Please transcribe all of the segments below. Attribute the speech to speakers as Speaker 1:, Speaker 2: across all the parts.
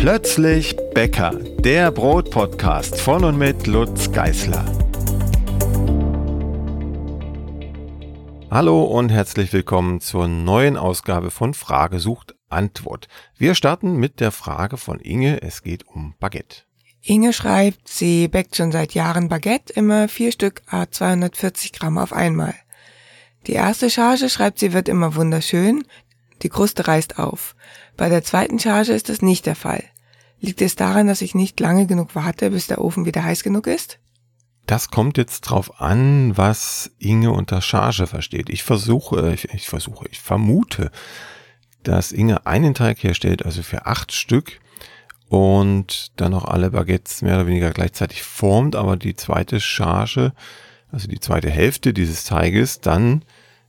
Speaker 1: Plötzlich Bäcker, der Brotpodcast von und mit Lutz Geißler. Hallo und herzlich willkommen zur neuen Ausgabe von Frage sucht Antwort. Wir starten mit der Frage von Inge. Es geht um Baguette.
Speaker 2: Inge schreibt, sie bäckt schon seit Jahren Baguette, immer vier Stück a 240 Gramm auf einmal. Die erste Charge, schreibt sie, wird immer wunderschön, die Kruste reißt auf. Bei der zweiten Charge ist das nicht der Fall. Liegt es daran, dass ich nicht lange genug warte, bis der Ofen wieder heiß genug ist?
Speaker 1: Das kommt jetzt drauf an, was Inge unter Charge versteht. Ich versuche, ich, ich versuche, ich vermute, dass Inge einen Teig herstellt, also für acht Stück und dann noch alle Baguettes mehr oder weniger gleichzeitig formt, aber die zweite Charge, also die zweite Hälfte dieses Teiges dann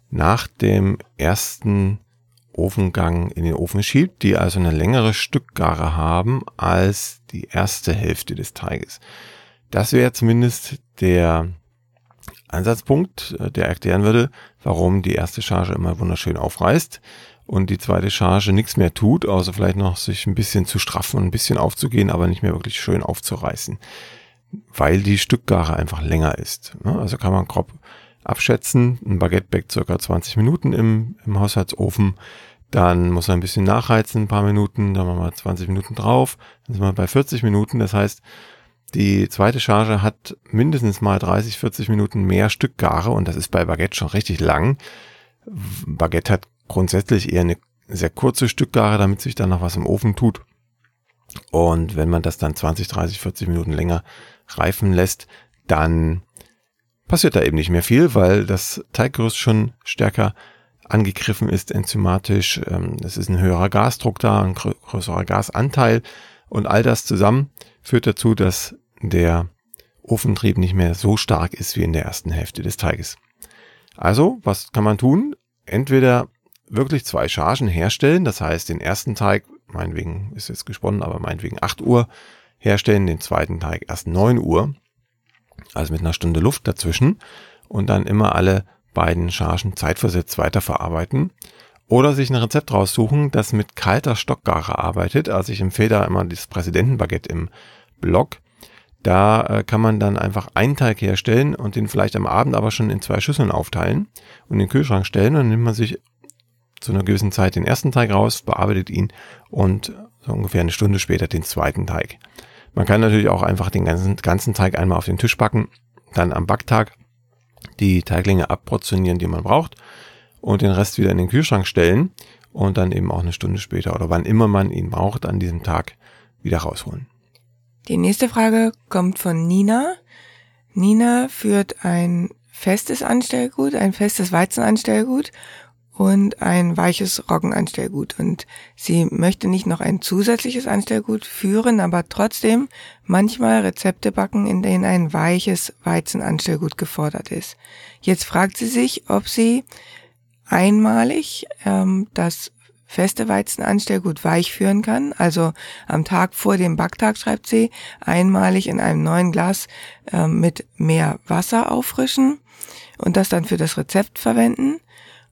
Speaker 1: nach dem ersten Ofengang in den Ofen schiebt, die also eine längere Stückgare haben als die erste Hälfte des Teiges. Das wäre zumindest der Ansatzpunkt, äh, der erklären würde, warum die erste Charge immer wunderschön aufreißt und die zweite Charge nichts mehr tut, außer vielleicht noch sich ein bisschen zu straffen und ein bisschen aufzugehen, aber nicht mehr wirklich schön aufzureißen, weil die Stückgare einfach länger ist. Ne? Also kann man grob abschätzen. Ein Baguette backt circa 20 Minuten im, im Haushaltsofen. Dann muss er ein bisschen nachheizen, ein paar Minuten, dann machen wir 20 Minuten drauf. Dann sind wir bei 40 Minuten. Das heißt, die zweite Charge hat mindestens mal 30, 40 Minuten mehr Stückgare und das ist bei Baguette schon richtig lang. Baguette hat grundsätzlich eher eine sehr kurze Stückgare, damit sich dann noch was im Ofen tut. Und wenn man das dann 20, 30, 40 Minuten länger reifen lässt, dann passiert da eben nicht mehr viel, weil das Teiggerüst schon stärker angegriffen ist enzymatisch. Ähm, es ist ein höherer Gasdruck da, ein größerer Gasanteil und all das zusammen führt dazu, dass der Ofentrieb nicht mehr so stark ist wie in der ersten Hälfte des Teiges. Also, was kann man tun? Entweder wirklich zwei Chargen herstellen, das heißt den ersten Teig, meinetwegen ist jetzt gesponnen, aber meinetwegen 8 Uhr herstellen, den zweiten Teig erst 9 Uhr also mit einer Stunde Luft dazwischen und dann immer alle beiden Chargen zeitversetzt weiterverarbeiten oder sich ein Rezept raussuchen, das mit kalter Stockgare arbeitet. Also ich empfehle da immer das Präsidentenbaguette im Blog. Da äh, kann man dann einfach einen Teig herstellen und den vielleicht am Abend aber schon in zwei Schüsseln aufteilen und in den Kühlschrank stellen. Und dann nimmt man sich zu einer gewissen Zeit den ersten Teig raus, bearbeitet ihn und so ungefähr eine Stunde später den zweiten Teig. Man kann natürlich auch einfach den ganzen, ganzen Teig einmal auf den Tisch packen, dann am Backtag die Teiglinge abportionieren, die man braucht und den Rest wieder in den Kühlschrank stellen und dann eben auch eine Stunde später oder wann immer man ihn braucht an diesem Tag wieder rausholen.
Speaker 2: Die nächste Frage kommt von Nina. Nina führt ein festes Anstellgut, ein festes Weizenanstellgut und ein weiches Roggenanstellgut. Und sie möchte nicht noch ein zusätzliches Anstellgut führen, aber trotzdem manchmal Rezepte backen, in denen ein weiches Weizenanstellgut gefordert ist. Jetzt fragt sie sich, ob sie einmalig ähm, das feste Weizenanstellgut weich führen kann. Also am Tag vor dem Backtag, schreibt sie, einmalig in einem neuen Glas äh, mit mehr Wasser auffrischen und das dann für das Rezept verwenden.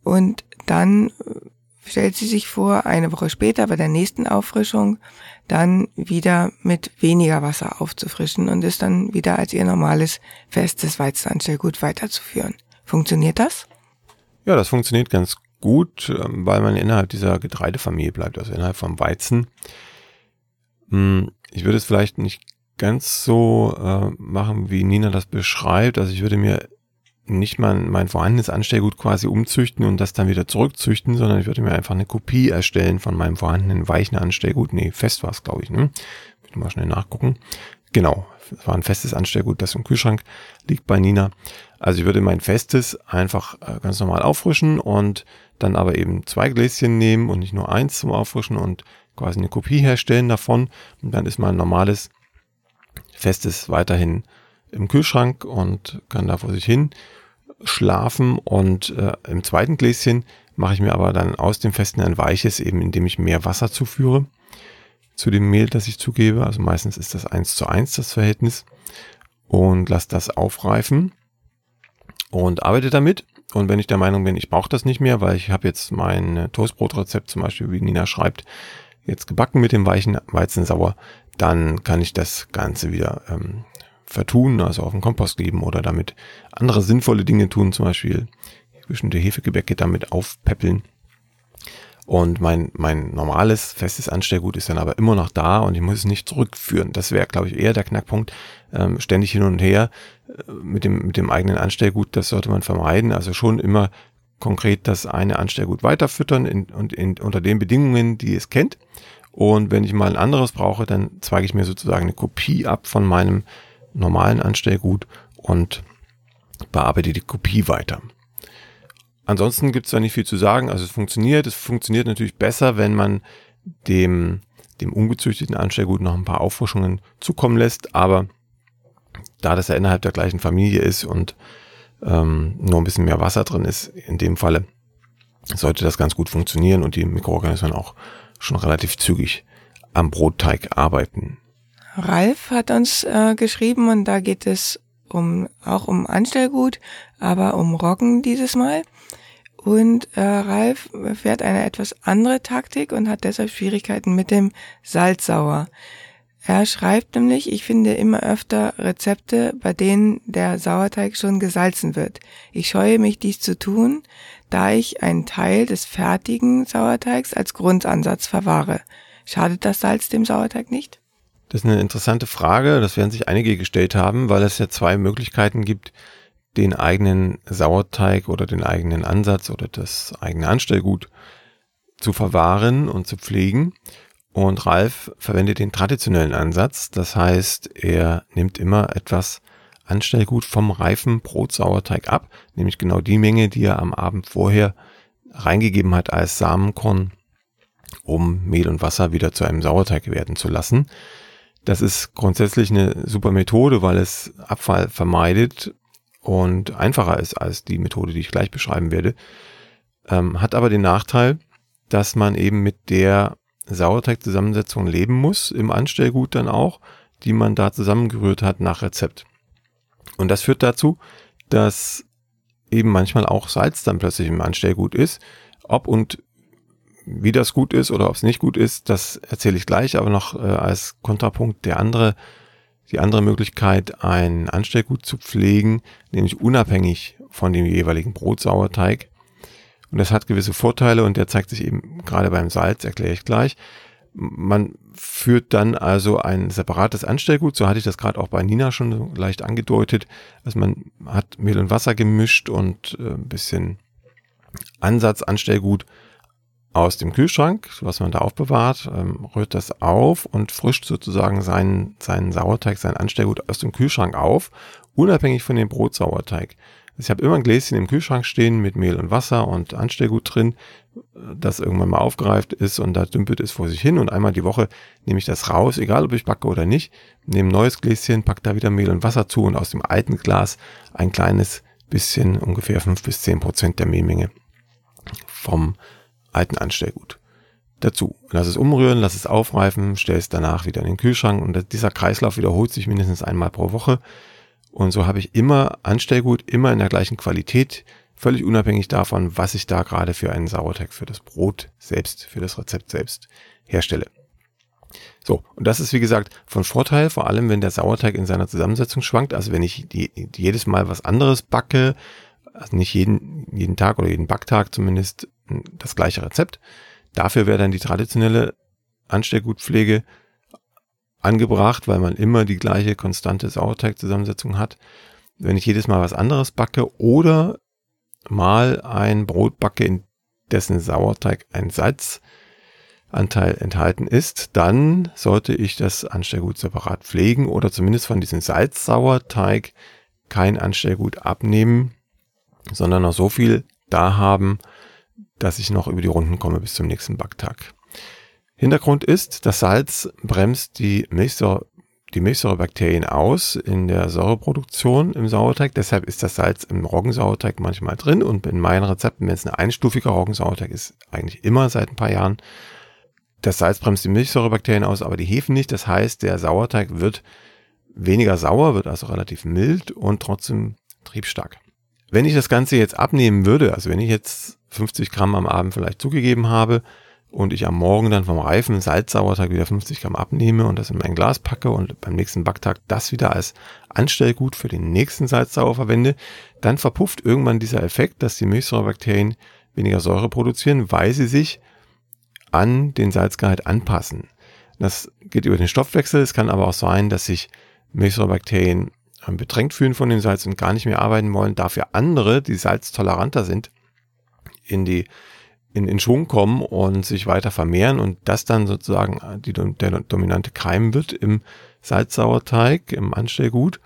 Speaker 2: Und dann äh, stellt sie sich vor, eine Woche später bei der nächsten Auffrischung dann wieder mit weniger Wasser aufzufrischen und es dann wieder als ihr normales festes Weizenanstellgut weiterzuführen. Funktioniert das?
Speaker 1: Ja, das funktioniert ganz gut, ähm, weil man innerhalb dieser Getreidefamilie bleibt, also innerhalb vom Weizen. Hm, ich würde es vielleicht nicht ganz so äh, machen, wie Nina das beschreibt. Also ich würde mir nicht mal mein vorhandenes Anstellgut quasi umzüchten und das dann wieder zurückzüchten, sondern ich würde mir einfach eine Kopie erstellen von meinem vorhandenen weichen Anstellgut. Nee, fest war es, glaube ich. Ne? Ich mal schnell nachgucken. Genau, es war ein festes Anstellgut, das im Kühlschrank liegt bei Nina. Also ich würde mein festes einfach äh, ganz normal auffrischen und dann aber eben zwei Gläschen nehmen und nicht nur eins zum Auffrischen und quasi eine Kopie herstellen davon. Und dann ist mein normales festes weiterhin im Kühlschrank und kann da vor sich hin schlafen und äh, im zweiten Gläschen mache ich mir aber dann aus dem Festen ein weiches, eben indem ich mehr Wasser zuführe zu dem Mehl, das ich zugebe. Also meistens ist das eins zu eins das Verhältnis und lasse das aufreifen und arbeite damit. Und wenn ich der Meinung bin, ich brauche das nicht mehr, weil ich habe jetzt mein Toastbrotrezept zum Beispiel, wie Nina schreibt, jetzt gebacken mit dem weichen Weizen sauer, dann kann ich das Ganze wieder ähm, vertun, also auf den Kompost geben oder damit andere sinnvolle Dinge tun, zum Beispiel bestimmte Hefegebäcke damit aufpäppeln. Und mein, mein normales, festes Anstellgut ist dann aber immer noch da und ich muss es nicht zurückführen. Das wäre, glaube ich, eher der Knackpunkt. Ähm, ständig hin und her äh, mit, dem, mit dem eigenen Anstellgut, das sollte man vermeiden. Also schon immer konkret das eine Anstellgut weiterfüttern in, und in, unter den Bedingungen, die es kennt. Und wenn ich mal ein anderes brauche, dann zweige ich mir sozusagen eine Kopie ab von meinem normalen Anstellgut und bearbeite die Kopie weiter. Ansonsten gibt es da nicht viel zu sagen. Also es funktioniert. Es funktioniert natürlich besser, wenn man dem, dem ungezüchteten Anstellgut noch ein paar Auffrischungen zukommen lässt. Aber da das ja innerhalb der gleichen Familie ist und ähm, nur ein bisschen mehr Wasser drin ist, in dem Falle sollte das ganz gut funktionieren und die Mikroorganismen auch schon relativ zügig am Brotteig arbeiten.
Speaker 2: Ralf hat uns äh, geschrieben und da geht es um auch um Anstellgut, aber um Roggen dieses Mal. Und äh, Ralf fährt eine etwas andere Taktik und hat deshalb Schwierigkeiten mit dem Salzsauer. Er schreibt nämlich, ich finde immer öfter Rezepte, bei denen der Sauerteig schon gesalzen wird. Ich scheue mich dies zu tun, da ich einen Teil des fertigen Sauerteigs als Grundansatz verwahre. Schadet das Salz dem Sauerteig nicht?
Speaker 1: Das ist eine interessante Frage. Das werden sich einige gestellt haben, weil es ja zwei Möglichkeiten gibt, den eigenen Sauerteig oder den eigenen Ansatz oder das eigene Anstellgut zu verwahren und zu pflegen. Und Ralf verwendet den traditionellen Ansatz. Das heißt, er nimmt immer etwas Anstellgut vom reifen Brotsauerteig ab, nämlich genau die Menge, die er am Abend vorher reingegeben hat als Samenkorn, um Mehl und Wasser wieder zu einem Sauerteig werden zu lassen. Das ist grundsätzlich eine super Methode, weil es Abfall vermeidet und einfacher ist als die Methode, die ich gleich beschreiben werde. Ähm, hat aber den Nachteil, dass man eben mit der Sauerteigzusammensetzung leben muss, im Anstellgut dann auch, die man da zusammengerührt hat nach Rezept. Und das führt dazu, dass eben manchmal auch Salz dann plötzlich im Anstellgut ist. Ob und wie das gut ist oder ob es nicht gut ist, das erzähle ich gleich, aber noch äh, als Kontrapunkt der andere die andere Möglichkeit, ein Anstellgut zu pflegen, nämlich unabhängig von dem jeweiligen Brotsauerteig. Und das hat gewisse Vorteile und der zeigt sich eben gerade beim Salz, erkläre ich gleich. Man führt dann also ein separates Anstellgut, so hatte ich das gerade auch bei Nina schon leicht angedeutet. Also man hat Mehl und Wasser gemischt und äh, ein bisschen Ansatzanstellgut aus dem Kühlschrank, was man da aufbewahrt, ähm, rührt das auf und frischt sozusagen seinen, seinen Sauerteig, sein Anstellgut aus dem Kühlschrank auf, unabhängig von dem Brotsauerteig. Also ich habe immer ein Gläschen im Kühlschrank stehen mit Mehl und Wasser und Anstellgut drin, das irgendwann mal aufgereift ist und da dümpelt es vor sich hin und einmal die Woche nehme ich das raus, egal ob ich backe oder nicht, nehme ein neues Gläschen, pack da wieder Mehl und Wasser zu und aus dem alten Glas ein kleines bisschen, ungefähr fünf bis zehn Prozent der Mehlmenge vom alten Anstellgut dazu. Lass es umrühren, lass es aufreifen, stell es danach wieder in den Kühlschrank und dieser Kreislauf wiederholt sich mindestens einmal pro Woche. Und so habe ich immer Anstellgut, immer in der gleichen Qualität, völlig unabhängig davon, was ich da gerade für einen Sauerteig für das Brot selbst, für das Rezept selbst herstelle. So, und das ist wie gesagt von Vorteil, vor allem wenn der Sauerteig in seiner Zusammensetzung schwankt. Also wenn ich die, die jedes Mal was anderes backe, also nicht jeden, jeden Tag oder jeden Backtag zumindest das gleiche Rezept. Dafür wäre dann die traditionelle Anstellgutpflege angebracht, weil man immer die gleiche konstante Sauerteigzusammensetzung hat. Wenn ich jedes Mal was anderes backe oder mal ein Brot backe, in dessen Sauerteig ein Salzanteil enthalten ist, dann sollte ich das Anstellgut separat pflegen oder zumindest von diesem Salzsauerteig kein Anstellgut abnehmen, sondern noch so viel da haben, dass ich noch über die Runden komme bis zum nächsten Backtag. Hintergrund ist, das Salz bremst die Milchsäure, die Milchsäurebakterien aus in der Säureproduktion im Sauerteig. Deshalb ist das Salz im Roggensauerteig manchmal drin und in meinen Rezepten, wenn es ein einstufiger Roggensauerteig ist, eigentlich immer seit ein paar Jahren. Das Salz bremst die Milchsäurebakterien aus, aber die Hefen nicht. Das heißt, der Sauerteig wird weniger sauer, wird also relativ mild und trotzdem triebstark. Wenn ich das Ganze jetzt abnehmen würde, also wenn ich jetzt 50 Gramm am Abend vielleicht zugegeben habe und ich am Morgen dann vom reifen Salzsauerteig wieder 50 Gramm abnehme und das in mein Glas packe und beim nächsten Backtag das wieder als Anstellgut für den nächsten Salzsauer verwende, dann verpufft irgendwann dieser Effekt, dass die Milchsäurebakterien weniger Säure produzieren, weil sie sich an den Salzgehalt anpassen. Das geht über den Stoffwechsel. Es kann aber auch sein, dass sich Milchsäurebakterien ähm, bedrängt fühlen von dem Salz und gar nicht mehr arbeiten wollen, dafür andere, die salztoleranter sind, in die in, in Schwung kommen und sich weiter vermehren und das dann sozusagen die, der dominante Keim wird im Salzsauerteig, im Anstellgut.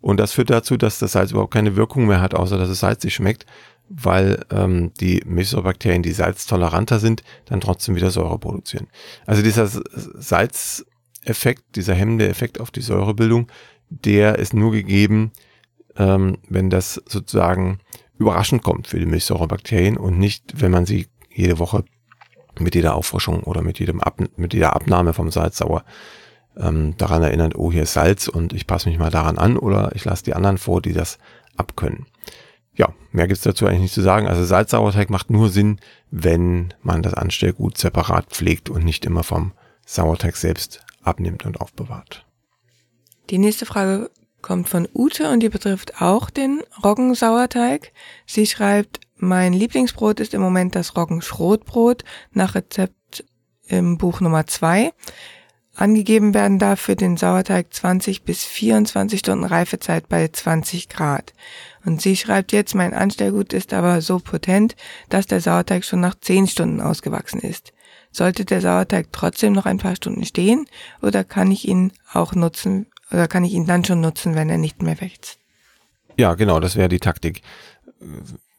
Speaker 1: Und das führt dazu, dass das Salz überhaupt keine Wirkung mehr hat, außer dass es salzig schmeckt, weil ähm, die Milchsäurebakterien, die salztoleranter sind, dann trotzdem wieder Säure produzieren. Also dieser Salzeffekt, dieser hemmende Effekt auf die Säurebildung, der ist nur gegeben, ähm, wenn das sozusagen überraschend kommt für die Milchsäurebakterien und nicht, wenn man sie jede Woche mit jeder Auffrischung oder mit jedem Ab mit jeder Abnahme vom Salzsauer ähm, daran erinnert, oh, hier ist Salz und ich passe mich mal daran an oder ich lasse die anderen vor, die das abkönnen. Ja, mehr gibt's dazu eigentlich nicht zu sagen. Also Salzsauerteig macht nur Sinn, wenn man das Anstellgut separat pflegt und nicht immer vom Sauerteig selbst abnimmt und aufbewahrt.
Speaker 2: Die nächste Frage kommt von Ute und die betrifft auch den Roggensauerteig. Sie schreibt, mein Lieblingsbrot ist im Moment das Roggenschrotbrot nach Rezept im Buch Nummer zwei. Angegeben werden darf für den Sauerteig 20 bis 24 Stunden Reifezeit bei 20 Grad. Und sie schreibt jetzt, mein Anstellgut ist aber so potent, dass der Sauerteig schon nach 10 Stunden ausgewachsen ist. Sollte der Sauerteig trotzdem noch ein paar Stunden stehen oder kann ich ihn auch nutzen oder kann ich ihn dann schon nutzen, wenn er nicht mehr wächst?
Speaker 1: Ja, genau, das wäre die Taktik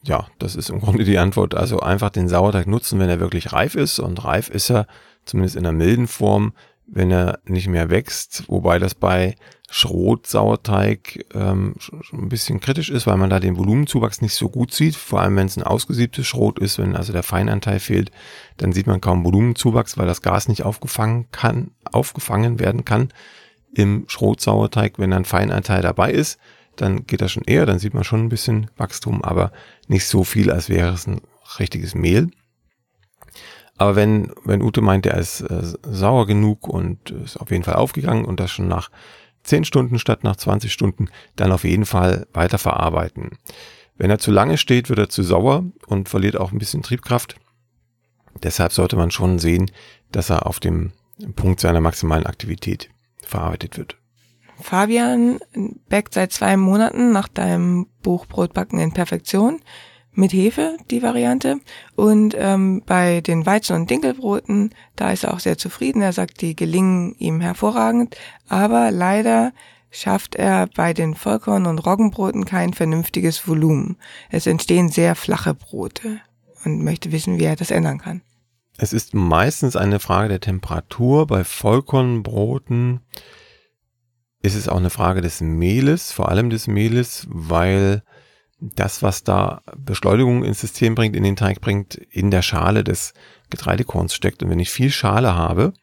Speaker 1: ja, das ist im Grunde die Antwort. Also einfach den Sauerteig nutzen, wenn er wirklich reif ist. Und reif ist er, zumindest in der milden Form, wenn er nicht mehr wächst. Wobei das bei Schrot-Sauerteig ähm, ein bisschen kritisch ist, weil man da den Volumenzuwachs nicht so gut sieht. Vor allem, wenn es ein ausgesiebtes Schrot ist, wenn also der Feinanteil fehlt, dann sieht man kaum Volumenzuwachs, weil das Gas nicht aufgefangen kann, aufgefangen werden kann im Schrotsauerteig, wenn ein Feinanteil dabei ist dann geht das schon eher, dann sieht man schon ein bisschen Wachstum, aber nicht so viel, als wäre es ein richtiges Mehl. Aber wenn, wenn Ute meint, er ist äh, sauer genug und ist auf jeden Fall aufgegangen und das schon nach 10 Stunden statt nach 20 Stunden, dann auf jeden Fall weiterverarbeiten. Wenn er zu lange steht, wird er zu sauer und verliert auch ein bisschen Triebkraft. Deshalb sollte man schon sehen, dass er auf dem Punkt seiner maximalen Aktivität verarbeitet wird.
Speaker 2: Fabian backt seit zwei Monaten nach deinem Buch Brotbacken in Perfektion mit Hefe, die Variante. Und ähm, bei den Weizen- und Dinkelbroten, da ist er auch sehr zufrieden. Er sagt, die gelingen ihm hervorragend. Aber leider schafft er bei den Vollkorn- und Roggenbroten kein vernünftiges Volumen. Es entstehen sehr flache Brote und möchte wissen, wie er das ändern kann.
Speaker 1: Es ist meistens eine Frage der Temperatur. Bei Vollkornbroten ist es auch eine Frage des Mehles, vor allem des Mehles, weil das, was da Beschleunigung ins System bringt, in den Teig bringt, in der Schale des Getreidekorns steckt. Und wenn ich viel Schale habe,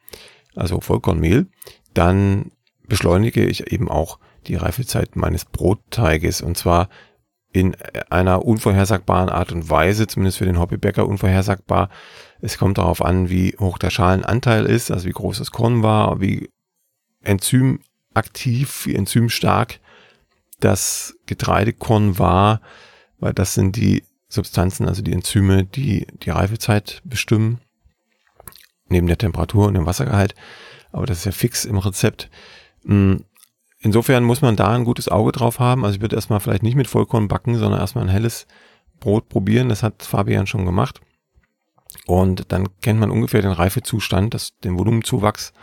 Speaker 1: also Vollkornmehl, dann beschleunige ich eben auch die Reifezeit meines Brotteiges und zwar in einer unvorhersagbaren Art und Weise, zumindest für den Hobbybäcker unvorhersagbar. Es kommt darauf an, wie hoch der Schalenanteil ist, also wie groß das Korn war, wie Enzym aktiv, wie enzymstark das Getreidekorn war, weil das sind die Substanzen, also die Enzyme, die die Reifezeit bestimmen, neben der Temperatur und dem Wassergehalt. Aber das ist ja fix im Rezept. Hm, insofern muss man da ein gutes Auge drauf haben. Also ich würde erstmal vielleicht nicht mit Vollkorn backen, sondern erstmal ein helles Brot probieren. Das hat Fabian schon gemacht. Und dann kennt man ungefähr den Reifezustand, das, den Volumenzuwachs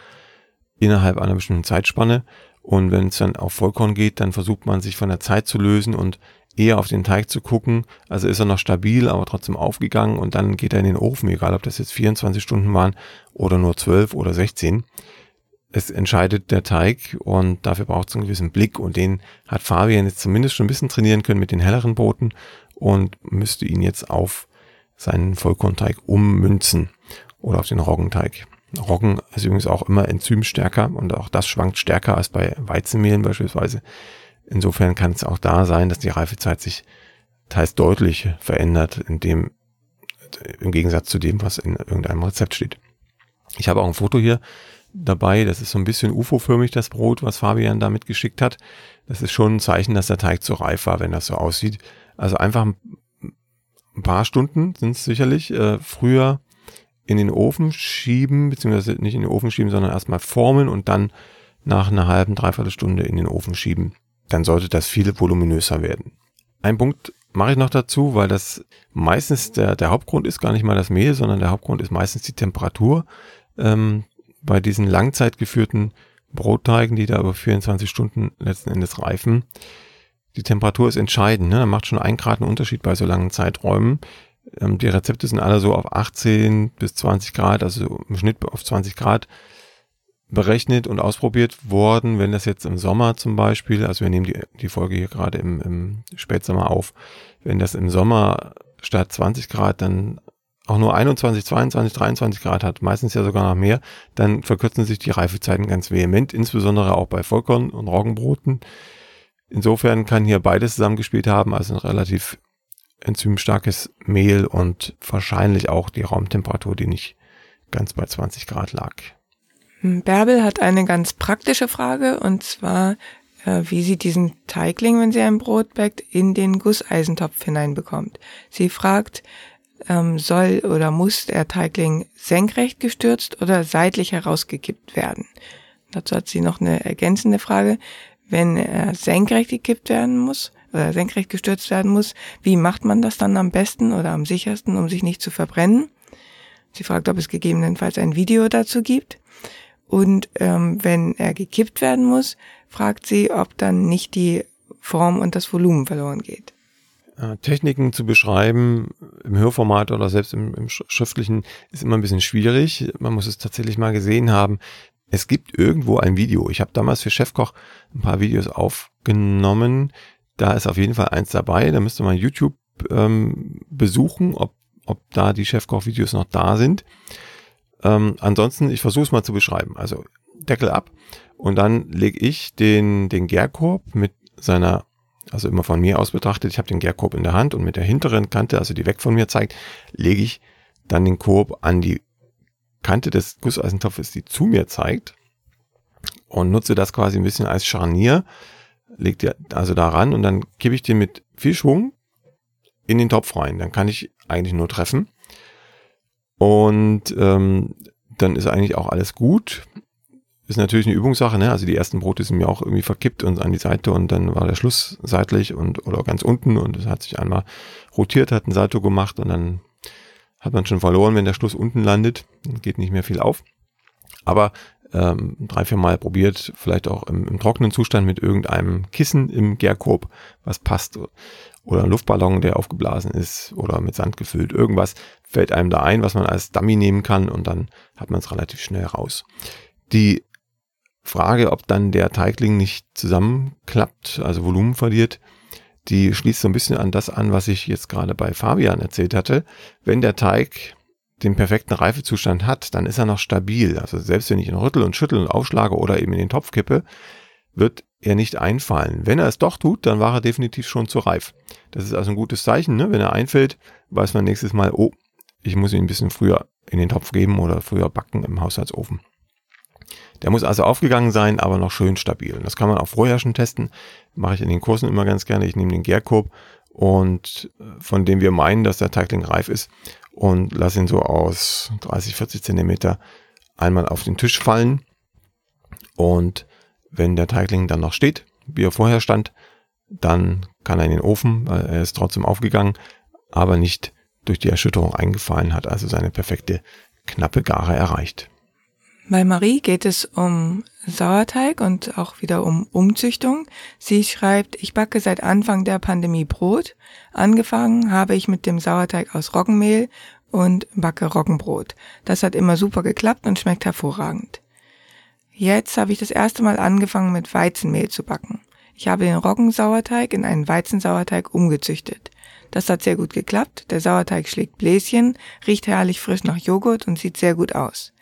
Speaker 1: innerhalb einer bestimmten Zeitspanne. Und wenn es dann auf Vollkorn geht, dann versucht man sich von der Zeit zu lösen und eher auf den Teig zu gucken. Also ist er noch stabil, aber trotzdem aufgegangen und dann geht er in den Ofen, egal ob das jetzt 24 Stunden waren oder nur 12 oder 16. Es entscheidet der Teig und dafür braucht es einen gewissen Blick und den hat Fabian jetzt zumindest schon ein bisschen trainieren können mit den helleren Broten und müsste ihn jetzt auf seinen Vollkornteig ummünzen oder auf den Roggenteig. Roggen ist übrigens auch immer enzymstärker und auch das schwankt stärker als bei Weizenmehlen beispielsweise. Insofern kann es auch da sein, dass die Reifezeit sich teils deutlich verändert, in dem, im Gegensatz zu dem, was in irgendeinem Rezept steht. Ich habe auch ein Foto hier dabei. Das ist so ein bisschen UFO-förmig, das Brot, was Fabian da mitgeschickt hat. Das ist schon ein Zeichen, dass der Teig zu reif war, wenn das so aussieht. Also einfach ein paar Stunden sind es sicherlich äh, früher in den Ofen schieben, beziehungsweise nicht in den Ofen schieben, sondern erstmal formen und dann nach einer halben, dreiviertel Stunde in den Ofen schieben. Dann sollte das viel voluminöser werden. Ein Punkt mache ich noch dazu, weil das meistens der, der Hauptgrund ist gar nicht mal das Mehl, sondern der Hauptgrund ist meistens die Temperatur. Ähm, bei diesen langzeit geführten Brotteigen, die da über 24 Stunden letzten Endes reifen, die Temperatur ist entscheidend. Ne? Da macht schon ein Grad einen Unterschied bei so langen Zeiträumen. Ähm, die Rezepte sind alle so auf 18 bis 20 Grad, also im Schnitt auf 20 Grad berechnet und ausprobiert worden. Wenn das jetzt im Sommer zum Beispiel, also wir nehmen die, die Folge hier gerade im, im Spätsommer auf, wenn das im Sommer statt 20 Grad dann auch nur 21, 22, 23 Grad hat, meistens ja sogar noch mehr, dann verkürzen sich die Reifezeiten ganz vehement, insbesondere auch bei Vollkorn- und Roggenbroten. Insofern kann hier beides zusammengespielt haben, also ein relativ enzymstarkes Mehl und wahrscheinlich auch die Raumtemperatur, die nicht ganz bei 20 Grad lag.
Speaker 2: Hm, Bärbel hat eine ganz praktische Frage und zwar, äh, wie sie diesen Teigling, wenn sie ein Brot backt, in den Gusseisentopf hineinbekommt. Sie fragt, ähm, soll oder muss der Teigling senkrecht gestürzt oder seitlich herausgekippt werden? Dazu hat sie noch eine ergänzende Frage. Wenn er senkrecht gekippt werden muss oder senkrecht gestürzt werden muss, wie macht man das dann am besten oder am sichersten, um sich nicht zu verbrennen? Sie fragt, ob es gegebenenfalls ein Video dazu gibt. Und ähm, wenn er gekippt werden muss, fragt sie, ob dann nicht die Form und das Volumen verloren geht.
Speaker 1: Äh, Techniken zu beschreiben im Hörformat oder selbst im, im, schriftlichen ist immer ein bisschen schwierig. Man muss es tatsächlich mal gesehen haben. Es gibt irgendwo ein Video. Ich habe damals für Chefkoch ein paar Videos aufgenommen. Da ist auf jeden Fall eins dabei. Da müsste man YouTube ähm, besuchen, ob, ob da die Chefkoch-Videos noch da sind. Ähm, ansonsten, ich versuche es mal zu beschreiben. Also Deckel ab und dann lege ich den, den Gärkorb mit seiner also immer von mir aus betrachtet, ich habe den Gärkorb in der Hand und mit der hinteren Kante, also die weg von mir zeigt, lege ich dann den Korb an die Kante des Gusseisentopfes, die zu mir zeigt und nutze das quasi ein bisschen als Scharnier, legt ihr also da ran und dann gebe ich den mit viel Schwung in den Topf rein. Dann kann ich eigentlich nur treffen und ähm, dann ist eigentlich auch alles gut ist natürlich eine Übungssache, ne? Also die ersten Brote sind mir auch irgendwie verkippt und an die Seite und dann war der Schluss seitlich und oder ganz unten und es hat sich einmal rotiert, hat ein Salto gemacht und dann hat man schon verloren, wenn der Schluss unten landet, geht nicht mehr viel auf. Aber ähm, drei, vier Mal probiert, vielleicht auch im, im trockenen Zustand mit irgendeinem Kissen im Gärkorb, was passt, oder ein Luftballon, der aufgeblasen ist oder mit Sand gefüllt. Irgendwas fällt einem da ein, was man als Dummy nehmen kann und dann hat man es relativ schnell raus. Die Frage, ob dann der Teigling nicht zusammenklappt, also Volumen verliert, die schließt so ein bisschen an das an, was ich jetzt gerade bei Fabian erzählt hatte. Wenn der Teig den perfekten Reifezustand hat, dann ist er noch stabil. Also selbst wenn ich ihn rüttel und schüttel und aufschlage oder eben in den Topf kippe, wird er nicht einfallen. Wenn er es doch tut, dann war er definitiv schon zu reif. Das ist also ein gutes Zeichen. Ne? Wenn er einfällt, weiß man nächstes Mal, oh, ich muss ihn ein bisschen früher in den Topf geben oder früher backen im Haushaltsofen. Der muss also aufgegangen sein, aber noch schön stabil. das kann man auch vorher schon testen. Mache ich in den Kursen immer ganz gerne. Ich nehme den Gärkorb und äh, von dem wir meinen, dass der Teigling reif ist und lasse ihn so aus 30, 40 Zentimeter einmal auf den Tisch fallen. Und wenn der Teigling dann noch steht, wie er vorher stand, dann kann er in den Ofen, weil er ist trotzdem aufgegangen, aber nicht durch die Erschütterung eingefallen hat, also seine perfekte knappe Gare erreicht.
Speaker 2: Bei Marie geht es um Sauerteig und auch wieder um Umzüchtung. Sie schreibt, ich backe seit Anfang der Pandemie Brot. Angefangen habe ich mit dem Sauerteig aus Roggenmehl und backe Roggenbrot. Das hat immer super geklappt und schmeckt hervorragend. Jetzt habe ich das erste Mal angefangen mit Weizenmehl zu backen. Ich habe den Roggensauerteig in einen Weizensauerteig umgezüchtet. Das hat sehr gut geklappt. Der Sauerteig schlägt Bläschen, riecht herrlich frisch nach Joghurt und sieht sehr gut aus.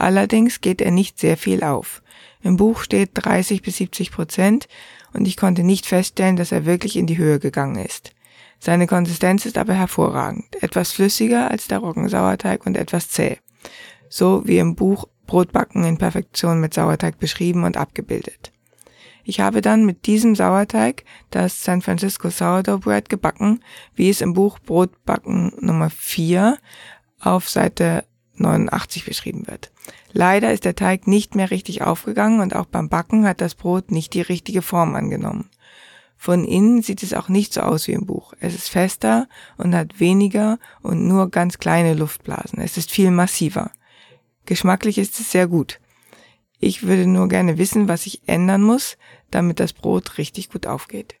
Speaker 2: Allerdings geht er nicht sehr viel auf. Im Buch steht 30 bis 70 Prozent und ich konnte nicht feststellen, dass er wirklich in die Höhe gegangen ist. Seine Konsistenz ist aber hervorragend, etwas flüssiger als der Roggensauerteig und etwas zäh. so wie im Buch Brotbacken in Perfektion mit Sauerteig beschrieben und abgebildet. Ich habe dann mit diesem Sauerteig das San Francisco Sourdough Bread gebacken, wie es im Buch Brotbacken Nummer 4 auf Seite 89 beschrieben wird. Leider ist der Teig nicht mehr richtig aufgegangen und auch beim Backen hat das Brot nicht die richtige Form angenommen. Von innen sieht es auch nicht so aus wie im Buch. Es ist fester und hat weniger und nur ganz kleine Luftblasen. Es ist viel massiver. Geschmacklich ist es sehr gut. Ich würde nur gerne wissen, was ich ändern muss, damit das Brot richtig gut aufgeht.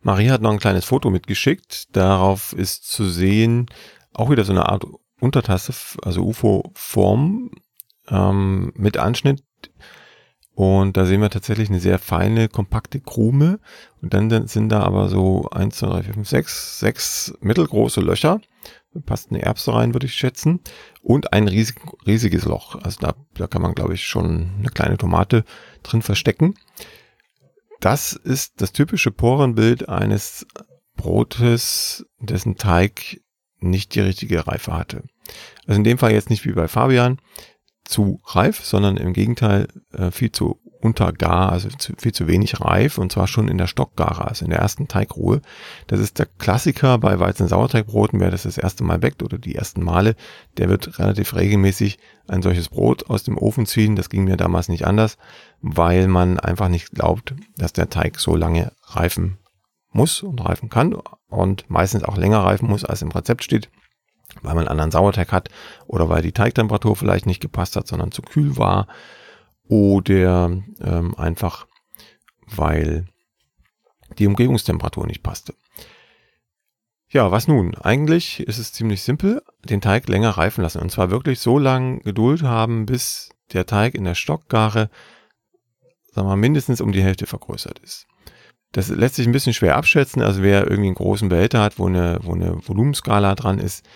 Speaker 1: Marie hat noch ein kleines Foto mitgeschickt. Darauf ist zu sehen, auch wieder so eine Art Untertasse, also UFO-Form ähm, mit Anschnitt. Und da sehen wir tatsächlich eine sehr feine, kompakte Krume. Und dann sind da aber so eins, zwei, drei, vier, fünf, sechs, sechs mittelgroße Löcher passt eine Erbse rein, würde ich schätzen. Und ein riesig, riesiges Loch. Also da, da kann man, glaube ich, schon eine kleine Tomate drin verstecken. Das ist das typische Porenbild eines Brotes, dessen Teig nicht die richtige Reife hatte. Also in dem Fall jetzt nicht wie bei Fabian zu reif, sondern im Gegenteil äh, viel zu untergar, also zu, viel zu wenig reif und zwar schon in der Stockgare, also in der ersten Teigruhe. Das ist der Klassiker bei Weizen-Sauerteigbroten, wer das das erste Mal backt oder die ersten Male, der wird relativ regelmäßig ein solches Brot aus dem Ofen ziehen. Das ging mir damals nicht anders, weil man einfach nicht glaubt, dass der Teig so lange reifen muss und reifen kann und meistens auch länger reifen muss, als im Rezept steht weil man einen anderen Sauerteig hat oder weil die Teigtemperatur vielleicht nicht gepasst hat, sondern zu kühl war oder ähm, einfach weil die Umgebungstemperatur nicht passte. Ja, was nun? Eigentlich ist es ziemlich simpel, den Teig länger reifen lassen und zwar wirklich so lange Geduld haben, bis der Teig in der Stockgare, sagen wir mindestens um die Hälfte vergrößert ist. Das lässt sich ein bisschen schwer abschätzen, also wer irgendwie einen großen Behälter hat, wo eine, wo eine Volumenskala dran ist,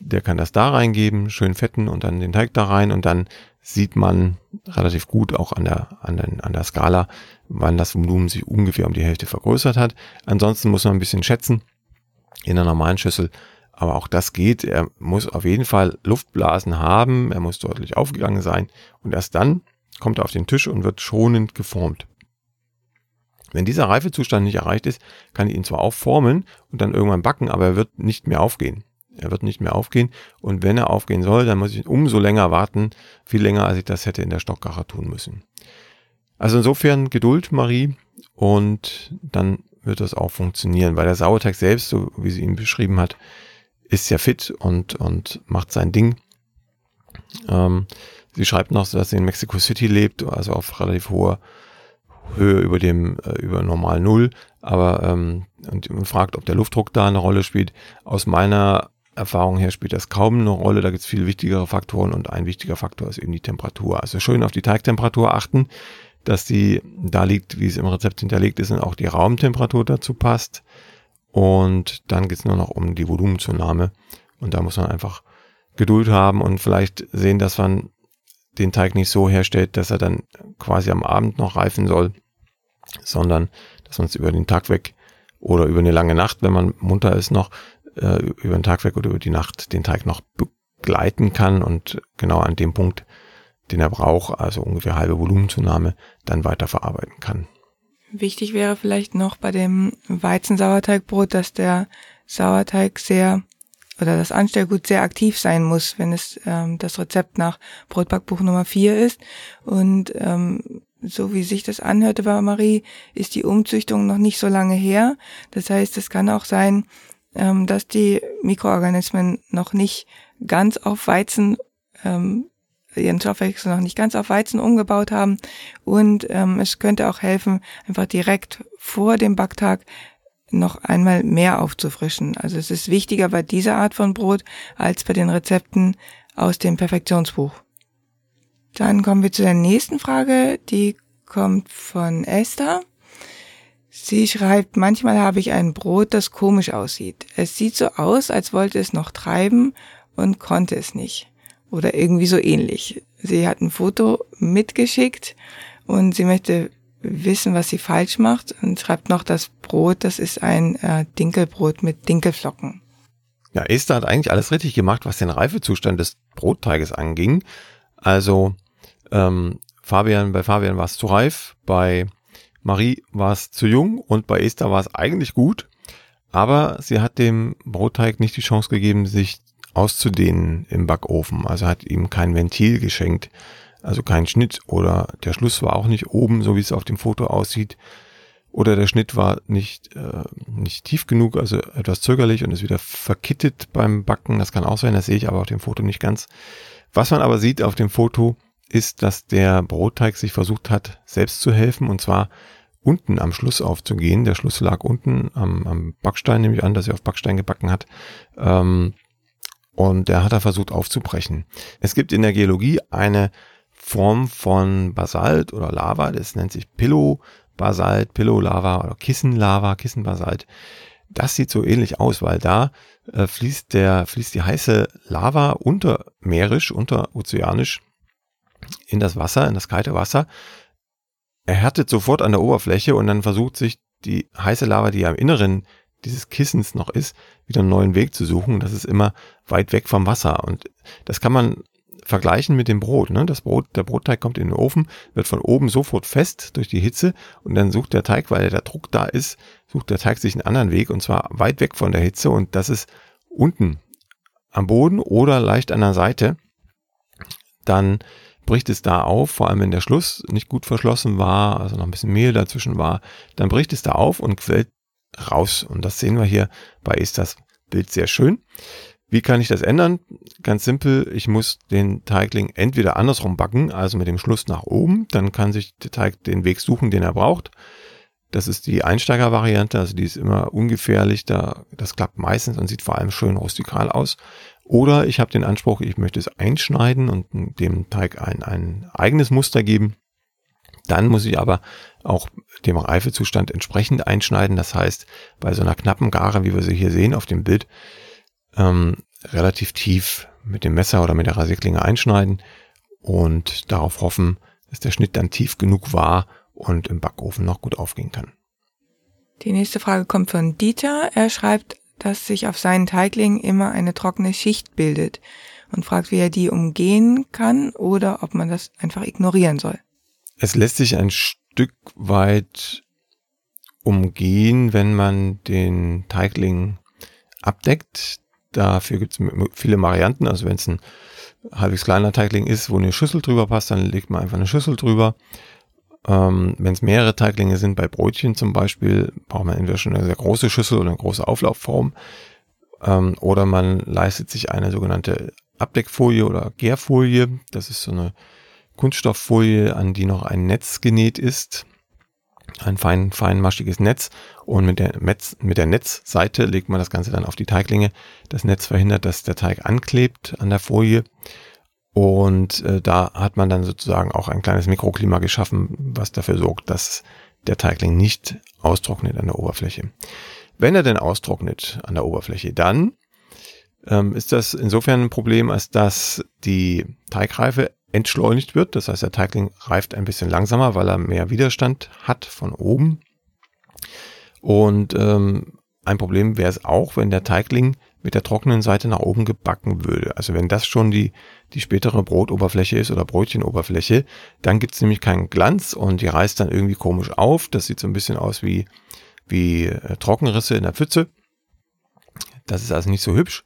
Speaker 1: der kann das da reingeben, schön fetten und dann den Teig da rein und dann sieht man relativ gut auch an der, an, den, an der Skala, wann das Volumen sich ungefähr um die Hälfte vergrößert hat. Ansonsten muss man ein bisschen schätzen in einer normalen Schüssel. Aber auch das geht. Er muss auf jeden Fall Luftblasen haben. Er muss deutlich aufgegangen sein. Und erst dann kommt er auf den Tisch und wird schonend geformt. Wenn dieser Reifezustand nicht erreicht ist, kann ich ihn zwar auch formen und dann irgendwann backen, aber er wird nicht mehr aufgehen. Er wird nicht mehr aufgehen. Und wenn er aufgehen soll, dann muss ich umso länger warten. Viel länger, als ich das hätte in der Stockgache tun müssen. Also insofern Geduld, Marie. Und dann wird das auch funktionieren, weil der Sauerteig selbst, so wie sie ihn beschrieben hat, ist ja fit und, und macht sein Ding. Ähm, sie schreibt noch, dass sie in Mexico City lebt, also auf relativ hoher Höhe über dem äh, über normal Null, aber ähm, und fragt, ob der Luftdruck da eine Rolle spielt. Aus meiner Erfahrung her spielt das kaum eine Rolle. Da gibt es viel wichtigere Faktoren und ein wichtiger Faktor ist eben die Temperatur. Also schön auf die Teigtemperatur achten, dass die da liegt, wie es im Rezept hinterlegt ist und auch die Raumtemperatur dazu passt. Und dann geht es nur noch um die Volumenzunahme. Und da muss man einfach Geduld haben und vielleicht sehen, dass man den Teig nicht so herstellt, dass er dann quasi am Abend noch reifen soll, sondern dass man es über den Tag weg oder über eine lange Nacht, wenn man munter ist noch, äh, über den Tag weg oder über die Nacht den Teig noch begleiten kann und genau an dem Punkt, den er braucht, also ungefähr halbe Volumenzunahme, dann weiter verarbeiten kann.
Speaker 2: Wichtig wäre vielleicht noch bei dem Weizensauerteigbrot, dass der Sauerteig sehr oder das Anstellgut sehr aktiv sein muss, wenn es ähm, das Rezept nach Brotbackbuch Nummer 4 ist. Und ähm, so wie sich das anhörte bei Marie, ist die Umzüchtung noch nicht so lange her. Das heißt, es kann auch sein, ähm, dass die Mikroorganismen noch nicht ganz auf Weizen, ähm, ihren Stoffwechsel noch nicht ganz auf Weizen umgebaut haben. Und ähm, es könnte auch helfen, einfach direkt vor dem Backtag noch einmal mehr aufzufrischen. Also es ist wichtiger bei dieser Art von Brot als bei den Rezepten aus dem Perfektionsbuch. Dann kommen wir zu der nächsten Frage, die kommt von Esther. Sie schreibt, manchmal habe ich ein Brot, das komisch aussieht. Es sieht so aus, als wollte es noch treiben und konnte es nicht. Oder irgendwie so ähnlich. Sie hat ein Foto mitgeschickt und sie möchte wissen, was sie falsch macht und schreibt noch, das Brot, das ist ein äh, Dinkelbrot mit Dinkelflocken.
Speaker 1: Ja, Esther hat eigentlich alles richtig gemacht, was den Reifezustand des Brotteiges anging. Also ähm, Fabian, bei Fabian war es zu reif, bei Marie war es zu jung und bei Esther war es eigentlich gut. Aber sie hat dem Brotteig nicht die Chance gegeben, sich auszudehnen im Backofen. Also hat ihm kein Ventil geschenkt, also kein Schnitt oder der Schluss war auch nicht oben, so wie es auf dem Foto aussieht. Oder der Schnitt war nicht, äh, nicht tief genug, also etwas zögerlich und ist wieder verkittet beim Backen. Das kann auch sein, das sehe ich aber auf dem Foto nicht ganz. Was man aber sieht auf dem Foto, ist, dass der Brotteig sich versucht hat, selbst zu helfen und zwar unten am Schluss aufzugehen. Der Schluss lag unten am, am Backstein, nehme ich an, dass er auf Backstein gebacken hat. Ähm, und der hat er versucht aufzubrechen. Es gibt in der Geologie eine Form von Basalt oder Lava, das nennt sich Pillow-Basalt, Pillow-Lava oder Kissen-Lava, Kissen-Basalt. Das sieht so ähnlich aus, weil da äh, fließt der, fließt die heiße Lava untermeerisch, unterozeanisch in das Wasser, in das kalte Wasser. Er härtet sofort an der Oberfläche und dann versucht sich die heiße Lava, die ja im Inneren dieses Kissens noch ist, wieder einen neuen Weg zu suchen. Das ist immer weit weg vom Wasser. Und das kann man vergleichen mit dem Brot. Ne? Das Brot, der Brotteig kommt in den Ofen, wird von oben sofort fest durch die Hitze und dann sucht der Teig, weil der Druck da ist, sucht der Teig sich einen anderen Weg und zwar weit weg von der Hitze und das ist unten am Boden oder leicht an der Seite. Dann bricht es da auf, vor allem wenn der Schluss nicht gut verschlossen war, also noch ein bisschen Mehl dazwischen war, dann bricht es da auf und quillt raus. Und das sehen wir hier bei ist das Bild sehr schön. Wie kann ich das ändern? Ganz simpel, ich muss den Teigling entweder andersrum backen, also mit dem Schluss nach oben, dann kann sich der Teig den Weg suchen, den er braucht. Das ist die Einsteigervariante, also die ist immer ungefährlich, da, das klappt meistens und sieht vor allem schön rustikal aus. Oder ich habe den Anspruch, ich möchte es einschneiden und dem Teig ein, ein eigenes Muster geben. Dann muss ich aber auch dem Reifezustand entsprechend einschneiden. Das heißt, bei so einer knappen Gare, wie wir sie hier sehen auf dem Bild, ähm, relativ tief mit dem Messer oder mit der Rasierklinge einschneiden und darauf hoffen, dass der Schnitt dann tief genug war und im Backofen noch gut aufgehen kann.
Speaker 2: Die nächste Frage kommt von Dieter. Er schreibt, dass sich auf seinen Teiglingen immer eine trockene Schicht bildet und fragt, wie er die umgehen kann oder ob man das einfach ignorieren soll.
Speaker 1: Es lässt sich ein Stück weit umgehen, wenn man den Teigling abdeckt. Dafür gibt es viele Varianten. Also wenn es ein halbwegs kleiner Teigling ist, wo eine Schüssel drüber passt, dann legt man einfach eine Schüssel drüber. Ähm, wenn es mehrere Teiglinge sind, bei Brötchen zum Beispiel, braucht man entweder schon eine sehr große Schüssel oder eine große Auflaufform. Ähm, oder man leistet sich eine sogenannte Abdeckfolie oder Gärfolie. Das ist so eine Kunststofffolie, an die noch ein Netz genäht ist. Ein fein, feinmaschiges Netz. Und mit der, Metz, mit der Netzseite legt man das Ganze dann auf die Teiglinge. Das Netz verhindert, dass der Teig anklebt an der Folie. Und äh, da hat man dann sozusagen auch ein kleines Mikroklima geschaffen, was dafür sorgt, dass der Teigling nicht austrocknet an der Oberfläche. Wenn er denn austrocknet an der Oberfläche, dann ähm, ist das insofern ein Problem, als dass die Teigreife entschleunigt wird. Das heißt, der Teigling reift ein bisschen langsamer, weil er mehr Widerstand hat von oben. Und ähm, ein Problem wäre es auch, wenn der Teigling mit der trockenen Seite nach oben gebacken würde. Also wenn das schon die, die spätere Brotoberfläche ist oder Brötchenoberfläche, dann gibt es nämlich keinen Glanz und die reißt dann irgendwie komisch auf. Das sieht so ein bisschen aus wie, wie äh, Trockenrisse in der Pfütze. Das ist also nicht so hübsch,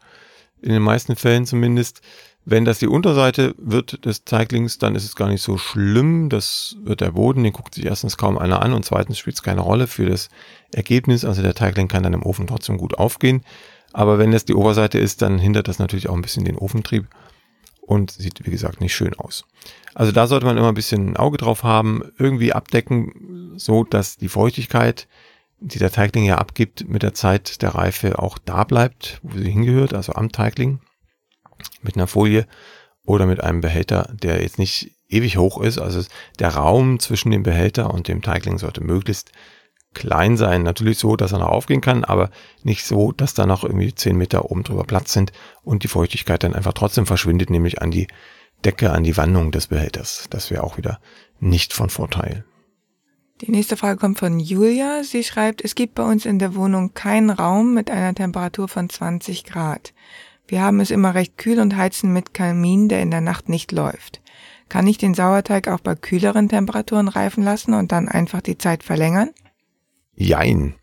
Speaker 1: in den meisten Fällen zumindest. Wenn das die Unterseite wird des Teiglings, dann ist es gar nicht so schlimm. Das wird der Boden, den guckt sich erstens kaum einer an und zweitens spielt es keine Rolle für das Ergebnis. Also der Teigling kann dann im Ofen trotzdem gut aufgehen. Aber wenn das die Oberseite ist, dann hindert das natürlich auch ein bisschen den Ofentrieb und sieht, wie gesagt, nicht schön aus. Also da sollte man immer ein bisschen ein Auge drauf haben, irgendwie abdecken, so dass die Feuchtigkeit, die der Teigling ja abgibt, mit der Zeit der Reife auch da bleibt, wo sie hingehört, also am Teigling mit einer Folie oder mit einem Behälter, der jetzt nicht ewig hoch ist. Also der Raum zwischen dem Behälter und dem Teigling sollte möglichst klein sein. Natürlich so, dass er noch aufgehen kann, aber nicht so, dass da noch irgendwie zehn Meter oben drüber Platz sind und die Feuchtigkeit dann einfach trotzdem verschwindet, nämlich an die Decke, an die Wandung des Behälters. Das wäre auch wieder nicht von Vorteil.
Speaker 2: Die nächste Frage kommt von Julia. Sie schreibt, es gibt bei uns in der Wohnung keinen Raum mit einer Temperatur von 20 Grad. Wir haben es immer recht kühl und heizen mit Kamin, der in der Nacht nicht läuft. Kann ich den Sauerteig auch bei kühleren Temperaturen reifen lassen und dann einfach die Zeit verlängern?
Speaker 1: Jein.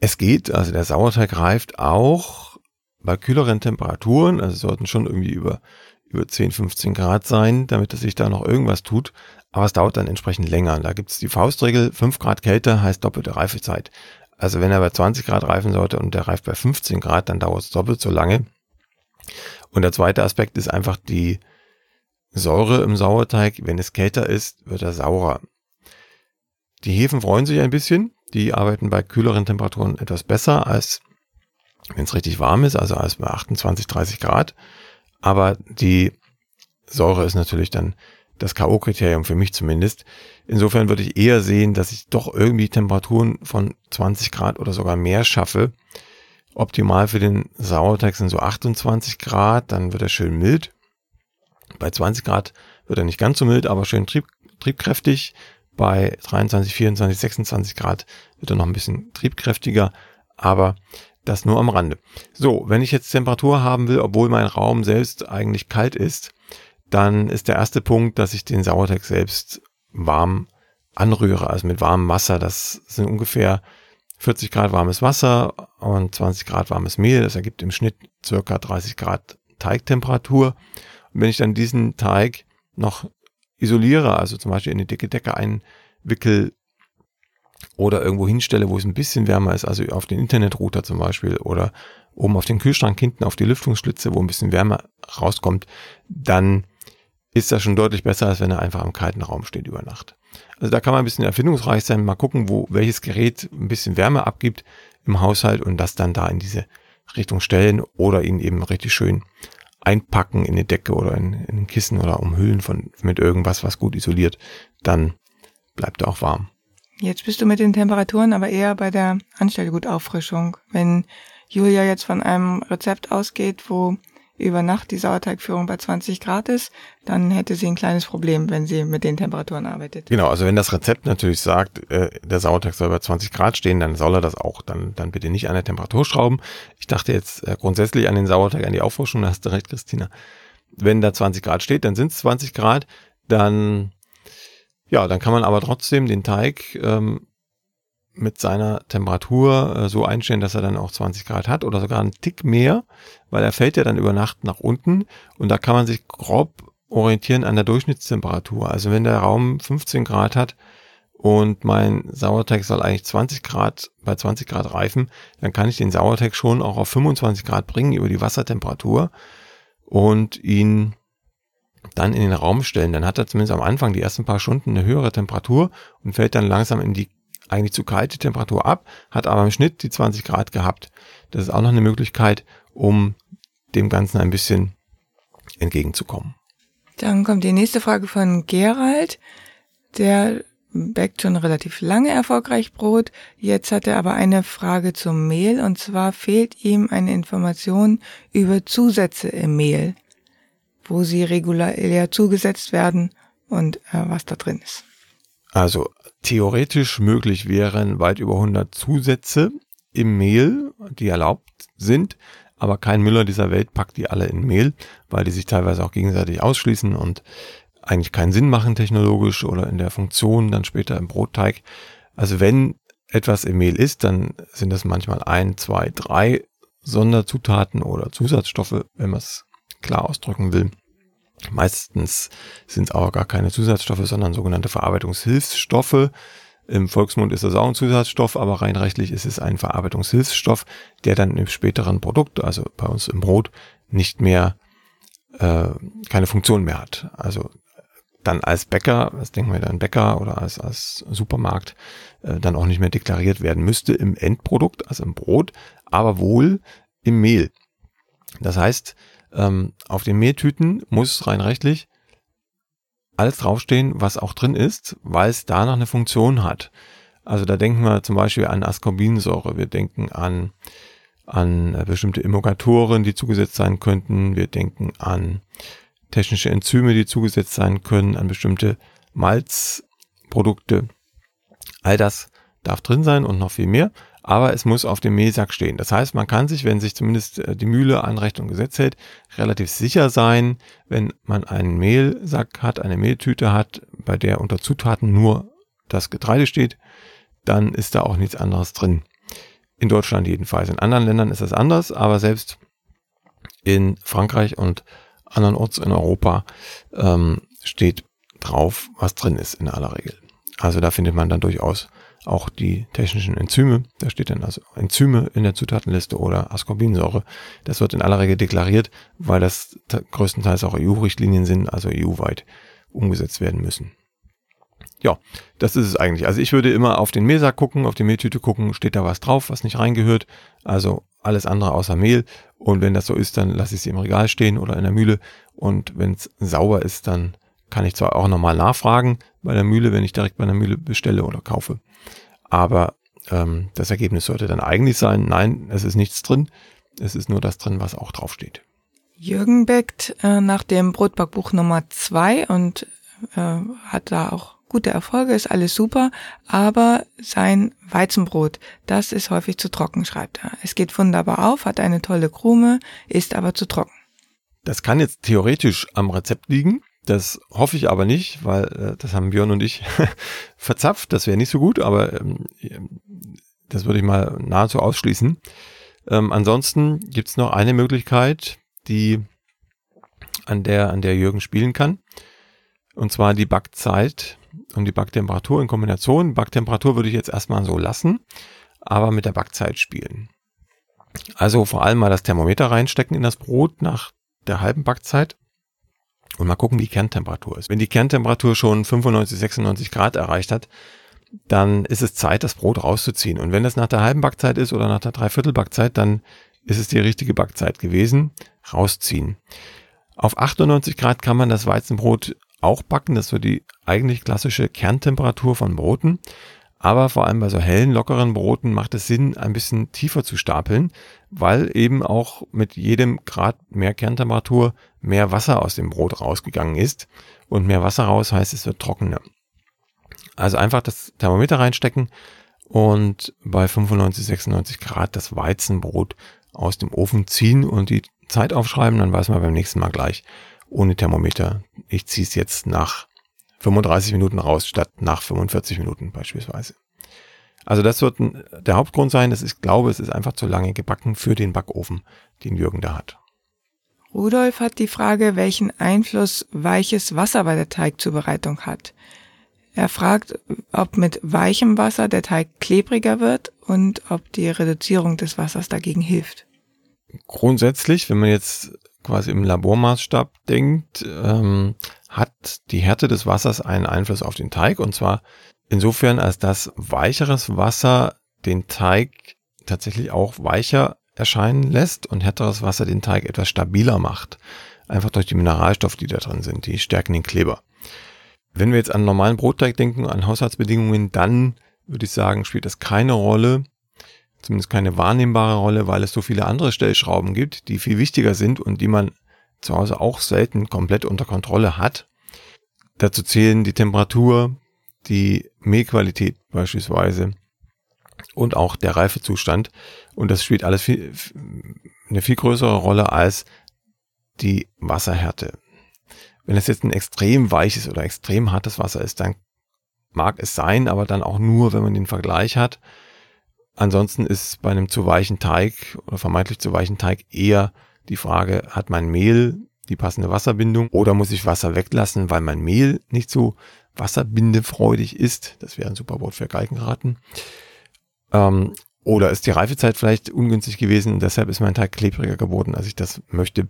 Speaker 1: Es geht, also der Sauerteig reift auch bei kühleren Temperaturen, also sollten schon irgendwie über, über 10, 15 Grad sein, damit es sich da noch irgendwas tut aber es dauert dann entsprechend länger. Da gibt es die Faustregel, 5 Grad Kälte heißt doppelte Reifezeit. Also wenn er bei 20 Grad reifen sollte und der reift bei 15 Grad, dann dauert es doppelt so lange. Und der zweite Aspekt ist einfach die Säure im Sauerteig. Wenn es kälter ist, wird er saurer. Die Hefen freuen sich ein bisschen. Die arbeiten bei kühleren Temperaturen etwas besser als wenn es richtig warm ist, also als bei 28, 30 Grad. Aber die Säure ist natürlich dann das K.O.-Kriterium für mich zumindest. Insofern würde ich eher sehen, dass ich doch irgendwie Temperaturen von 20 Grad oder sogar mehr schaffe. Optimal für den Sauerteig sind so 28 Grad, dann wird er schön mild. Bei 20 Grad wird er nicht ganz so mild, aber schön trieb, triebkräftig. Bei 23, 24, 26 Grad wird er noch ein bisschen triebkräftiger, aber das nur am Rande. So, wenn ich jetzt Temperatur haben will, obwohl mein Raum selbst eigentlich kalt ist, dann ist der erste Punkt, dass ich den Sauerteig selbst warm anrühre, also mit warmem Wasser. Das sind ungefähr 40 Grad warmes Wasser und 20 Grad warmes Mehl. Das ergibt im Schnitt circa 30 Grad Teigtemperatur. Und wenn ich dann diesen Teig noch isoliere, also zum Beispiel in eine dicke Decke einwickel oder irgendwo hinstelle, wo es ein bisschen wärmer ist, also auf den Internetrouter zum Beispiel oder oben auf den Kühlschrank hinten auf die Lüftungsschlitze, wo ein bisschen Wärme rauskommt, dann ist das schon deutlich besser, als wenn er einfach im kalten Raum steht über Nacht. Also da kann man ein bisschen erfindungsreich sein, mal gucken, wo welches Gerät ein bisschen Wärme abgibt im Haushalt und das dann da in diese Richtung stellen oder ihn eben richtig schön einpacken in die Decke oder in, in ein Kissen oder umhüllen von mit irgendwas, was gut isoliert, dann bleibt er auch warm.
Speaker 2: Jetzt bist du mit den Temperaturen aber eher bei der Anstellgutauffrischung. Wenn Julia jetzt von einem Rezept ausgeht, wo über Nacht die Sauerteigführung bei 20 Grad ist, dann hätte sie ein kleines Problem, wenn sie mit den Temperaturen arbeitet.
Speaker 1: Genau, also wenn das Rezept natürlich sagt, äh, der Sauerteig soll bei 20 Grad stehen, dann soll er das auch. Dann, dann bitte nicht an der Temperatur schrauben. Ich dachte jetzt äh, grundsätzlich an den Sauerteig, an die Auffrischung, da hast du recht, Christina. Wenn da 20 Grad steht, dann sind es 20 Grad. Dann, ja, dann kann man aber trotzdem den Teig ähm, mit seiner Temperatur äh, so einstellen, dass er dann auch 20 Grad hat oder sogar einen Tick mehr, weil er fällt ja dann über Nacht nach unten und da kann man sich grob orientieren an der Durchschnittstemperatur. Also wenn der Raum 15 Grad hat und mein Sauerteig soll eigentlich 20 Grad bei 20 Grad reifen, dann kann ich den Sauerteig schon auch auf 25 Grad bringen über die Wassertemperatur und ihn dann in den Raum stellen. Dann hat er zumindest am Anfang die ersten paar Stunden eine höhere Temperatur und fällt dann langsam in die eigentlich zu kalte Temperatur ab, hat aber im Schnitt die 20 Grad gehabt. Das ist auch noch eine Möglichkeit, um dem Ganzen ein bisschen entgegenzukommen.
Speaker 2: Dann kommt die nächste Frage von Gerald. Der backt schon relativ lange erfolgreich Brot. Jetzt hat er aber eine Frage zum Mehl und zwar fehlt ihm eine Information über Zusätze im Mehl, wo sie regulär zugesetzt werden und äh, was da drin ist.
Speaker 1: Also theoretisch möglich wären weit über 100 Zusätze im Mehl, die erlaubt sind, aber kein Müller dieser Welt packt die alle in Mehl, weil die sich teilweise auch gegenseitig ausschließen und eigentlich keinen Sinn machen technologisch oder in der Funktion dann später im Brotteig. Also wenn etwas im Mehl ist, dann sind das manchmal ein, zwei, drei Sonderzutaten oder Zusatzstoffe, wenn man es klar ausdrücken will. Meistens sind es aber gar keine Zusatzstoffe, sondern sogenannte Verarbeitungshilfsstoffe. Im Volksmund ist das auch ein Zusatzstoff, aber rein rechtlich ist es ein Verarbeitungshilfsstoff, der dann im späteren Produkt, also bei uns im Brot, nicht mehr äh, keine Funktion mehr hat. Also dann als Bäcker, was denken wir dann Bäcker oder als, als Supermarkt, äh, dann auch nicht mehr deklariert werden müsste im Endprodukt, also im Brot, aber wohl im Mehl. Das heißt, ähm, auf den Mehltüten muss rein rechtlich alles draufstehen, was auch drin ist, weil es da noch eine Funktion hat. Also da denken wir zum Beispiel an Ascorbinsäure, wir denken an, an äh, bestimmte Emulgatoren, die zugesetzt sein könnten, wir denken an technische Enzyme, die zugesetzt sein können, an bestimmte Malzprodukte. All das darf drin sein und noch viel mehr, aber es muss auf dem Mehlsack stehen. Das heißt, man kann sich, wenn sich zumindest äh, die Mühle an Recht und Gesetz hält, relativ sicher sein, wenn man einen Mehlsack hat, eine Mehltüte hat, bei der unter Zutaten nur das Getreide steht, dann ist da auch nichts anderes drin. In Deutschland jedenfalls. In anderen Ländern ist das anders, aber selbst in Frankreich und andernorts in Europa ähm, steht drauf, was drin ist in aller Regel. Also da findet man dann durchaus auch die technischen Enzyme. Da steht dann also Enzyme in der Zutatenliste oder Ascorbinsäure. Das wird in aller Regel deklariert, weil das größtenteils auch EU-Richtlinien sind, also EU-weit umgesetzt werden müssen. Ja, das ist es eigentlich. Also ich würde immer auf den Mehlsack gucken, auf die Mehltüte gucken, steht da was drauf, was nicht reingehört. Also alles andere außer Mehl. Und wenn das so ist, dann lasse ich sie im Regal stehen oder in der Mühle. Und wenn es sauber ist, dann kann ich zwar auch nochmal nachfragen bei der Mühle, wenn ich direkt bei der Mühle bestelle oder kaufe. Aber ähm, das Ergebnis sollte dann eigentlich sein, nein, es ist nichts drin. Es ist nur das drin, was auch draufsteht.
Speaker 2: Jürgen bäckt äh, nach dem Brotbackbuch Nummer zwei und äh, hat da auch gute Erfolge, ist alles super, aber sein Weizenbrot, das ist häufig zu trocken, schreibt er. Es geht wunderbar auf, hat eine tolle Krume, ist aber zu trocken.
Speaker 1: Das kann jetzt theoretisch am Rezept liegen. Das hoffe ich aber nicht, weil äh, das haben Björn und ich verzapft. Das wäre nicht so gut, aber ähm, das würde ich mal nahezu ausschließen. Ähm, ansonsten gibt's noch eine Möglichkeit, die an der, an der Jürgen spielen kann. Und zwar die Backzeit und die Backtemperatur in Kombination. Backtemperatur würde ich jetzt erstmal so lassen, aber mit der Backzeit spielen. Also vor allem mal das Thermometer reinstecken in das Brot nach der halben Backzeit und mal gucken, wie die Kerntemperatur ist. Wenn die Kerntemperatur schon 95, 96 Grad erreicht hat, dann ist es Zeit, das Brot rauszuziehen. Und wenn das nach der halben Backzeit ist oder nach der Dreiviertel Backzeit, dann ist es die richtige Backzeit gewesen. Rausziehen. Auf 98 Grad kann man das Weizenbrot auch backen. Das ist so die eigentlich klassische Kerntemperatur von Broten. Aber vor allem bei so hellen, lockeren Broten macht es Sinn, ein bisschen tiefer zu stapeln, weil eben auch mit jedem Grad mehr Kerntemperatur mehr Wasser aus dem Brot rausgegangen ist. Und mehr Wasser raus heißt, es wird trockener. Also einfach das Thermometer reinstecken und bei 95, 96 Grad das Weizenbrot aus dem Ofen ziehen und die Zeit aufschreiben, dann weiß man beim nächsten Mal gleich ohne Thermometer. Ich ziehe es jetzt nach 35 Minuten raus, statt nach 45 Minuten beispielsweise. Also das wird der Hauptgrund sein, dass ich glaube, es ist einfach zu lange gebacken für den Backofen, den Jürgen da hat.
Speaker 2: Rudolf hat die Frage, welchen Einfluss weiches Wasser bei der Teigzubereitung hat. Er fragt, ob mit weichem Wasser der Teig klebriger wird und ob die Reduzierung des Wassers dagegen hilft.
Speaker 1: Grundsätzlich, wenn man jetzt quasi im Labormaßstab denkt, ähm, hat die Härte des Wassers einen Einfluss auf den Teig und zwar insofern, als dass weicheres Wasser den Teig tatsächlich auch weicher erscheinen lässt und härteres Wasser den Teig etwas stabiler macht. Einfach durch die Mineralstoffe, die da drin sind, die stärken den Kleber. Wenn wir jetzt an normalen Brotteig denken, an Haushaltsbedingungen, dann würde ich sagen, spielt das keine Rolle, zumindest keine wahrnehmbare Rolle, weil es so viele andere Stellschrauben gibt, die viel wichtiger sind und die man zu Hause auch selten komplett unter Kontrolle hat. Dazu zählen die Temperatur, die Mehlqualität beispielsweise und auch der Reifezustand. Und das spielt alles viel, eine viel größere Rolle als die Wasserhärte. Wenn es jetzt ein extrem weiches oder extrem hartes Wasser ist, dann mag es sein, aber dann auch nur, wenn man den Vergleich hat. Ansonsten ist bei einem zu weichen Teig oder vermeintlich zu weichen Teig eher die Frage, hat mein Mehl die passende Wasserbindung oder muss ich Wasser weglassen, weil mein Mehl nicht so wasserbindefreudig ist? Das wäre ein super Wort für Galgenraten. Ähm, oder ist die Reifezeit vielleicht ungünstig gewesen und deshalb ist mein Teig klebriger geworden, als ich das möchte?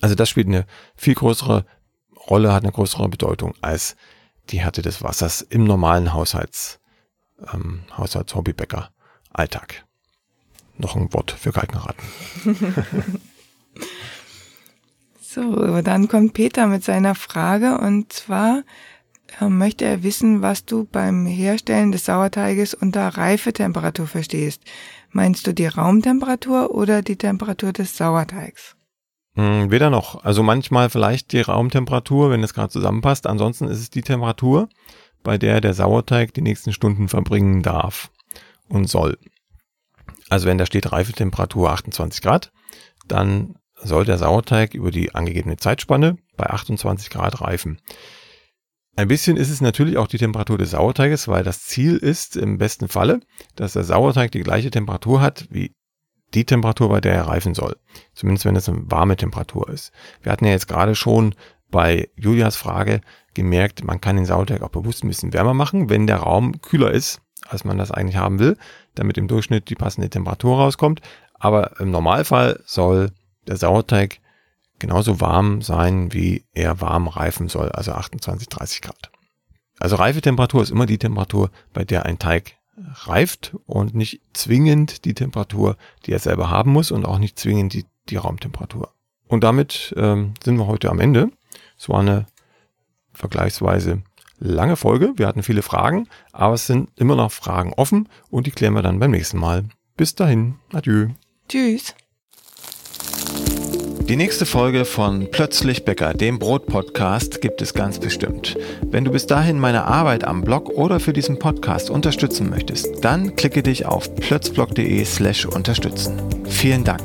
Speaker 1: Also das spielt eine viel größere Rolle, hat eine größere Bedeutung als die Härte des Wassers im normalen Haushalts, ähm, Haushalts-Hobbybäcker Alltag. Noch ein Wort für Galgenraten.
Speaker 2: So, dann kommt Peter mit seiner Frage und zwar äh, möchte er wissen, was du beim Herstellen des Sauerteiges unter Reifetemperatur verstehst. Meinst du die Raumtemperatur oder die Temperatur des Sauerteigs?
Speaker 1: Hm, weder noch. Also manchmal vielleicht die Raumtemperatur, wenn es gerade zusammenpasst. Ansonsten ist es die Temperatur, bei der der Sauerteig die nächsten Stunden verbringen darf und soll. Also wenn da steht Reifetemperatur 28 Grad, dann soll der Sauerteig über die angegebene Zeitspanne bei 28 Grad reifen. Ein bisschen ist es natürlich auch die Temperatur des Sauerteiges, weil das Ziel ist im besten Falle, dass der Sauerteig die gleiche Temperatur hat wie die Temperatur, bei der er reifen soll. Zumindest wenn es eine warme Temperatur ist. Wir hatten ja jetzt gerade schon bei Julias Frage gemerkt, man kann den Sauerteig auch bewusst ein bisschen wärmer machen, wenn der Raum kühler ist, als man das eigentlich haben will, damit im Durchschnitt die passende Temperatur rauskommt. Aber im Normalfall soll der Sauerteig genauso warm sein, wie er warm reifen soll, also 28, 30 Grad. Also Reifetemperatur ist immer die Temperatur, bei der ein Teig reift und nicht zwingend die Temperatur, die er selber haben muss und auch nicht zwingend die, die Raumtemperatur. Und damit ähm, sind wir heute am Ende. Es war eine vergleichsweise lange Folge. Wir hatten viele Fragen, aber es sind immer noch Fragen offen und die klären wir dann beim nächsten Mal. Bis dahin, adieu.
Speaker 2: Tschüss.
Speaker 1: Die nächste Folge von Plötzlich Bäcker, dem Brot-Podcast, gibt es ganz bestimmt. Wenn du bis dahin meine Arbeit am Blog oder für diesen Podcast unterstützen möchtest, dann klicke dich auf plötzblog.de slash unterstützen. Vielen Dank.